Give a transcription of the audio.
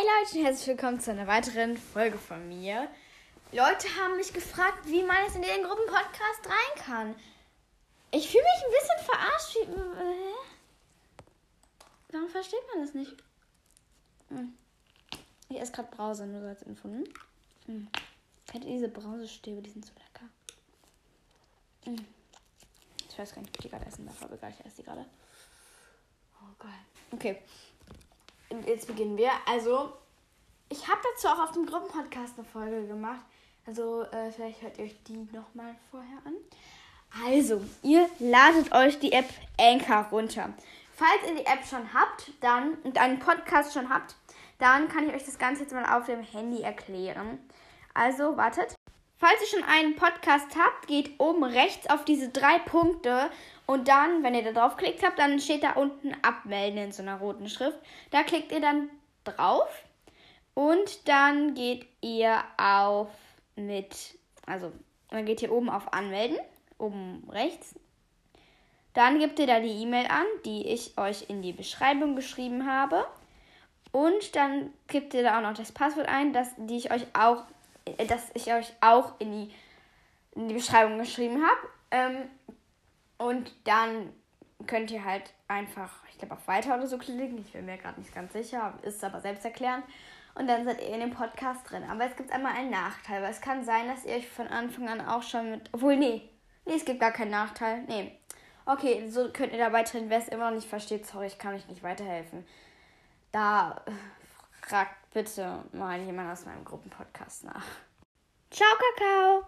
Hey Leute, herzlich willkommen zu einer weiteren Folge von mir. Leute haben mich gefragt, wie man jetzt in den Gruppenpodcast rein kann. Ich fühle mich ein bisschen verarscht. Wie, äh, warum versteht man das nicht? Hm. Ich esse gerade Brause, nur so als Info. Hm? Hm. Kennt ihr diese Brausestäbe? Die sind so lecker. Hm. Ich weiß gar nicht, ob ich die gerade essen darf, aber egal, ich esse die gerade. Oh, geil. Okay jetzt beginnen wir. Also, ich habe dazu auch auf dem Gruppenpodcast eine Folge gemacht. Also, äh, vielleicht hört ihr euch die nochmal vorher an. Also, ihr ladet euch die App Anchor runter. Falls ihr die App schon habt, dann und einen Podcast schon habt, dann kann ich euch das Ganze jetzt mal auf dem Handy erklären. Also, wartet. Falls ihr schon einen Podcast habt, geht oben rechts auf diese drei Punkte und dann, wenn ihr da drauf klickt habt, dann steht da unten Abmelden in so einer roten Schrift. Da klickt ihr dann drauf und dann geht ihr auf mit, also dann geht ihr oben auf Anmelden, oben rechts. Dann gebt ihr da die E-Mail an, die ich euch in die Beschreibung geschrieben habe. Und dann gebt ihr da auch noch das Passwort ein, das, die ich euch auch, das ich euch auch in die, in die Beschreibung geschrieben habe. Ähm, und dann könnt ihr halt einfach, ich glaube, auf Weiter oder so klicken. Ich bin mir gerade nicht ganz sicher, ist aber selbsterklärend. Und dann seid ihr in dem Podcast drin. Aber es gibt einmal einen Nachteil, weil es kann sein, dass ihr euch von Anfang an auch schon mit. Obwohl, nee. Nee, es gibt gar keinen Nachteil. Nee. Okay, so könnt ihr dabei drin. Wer es immer noch nicht versteht, sorry, ich kann euch nicht weiterhelfen. Da äh, fragt bitte mal jemand aus meinem Gruppenpodcast nach. Ciao, Kakao!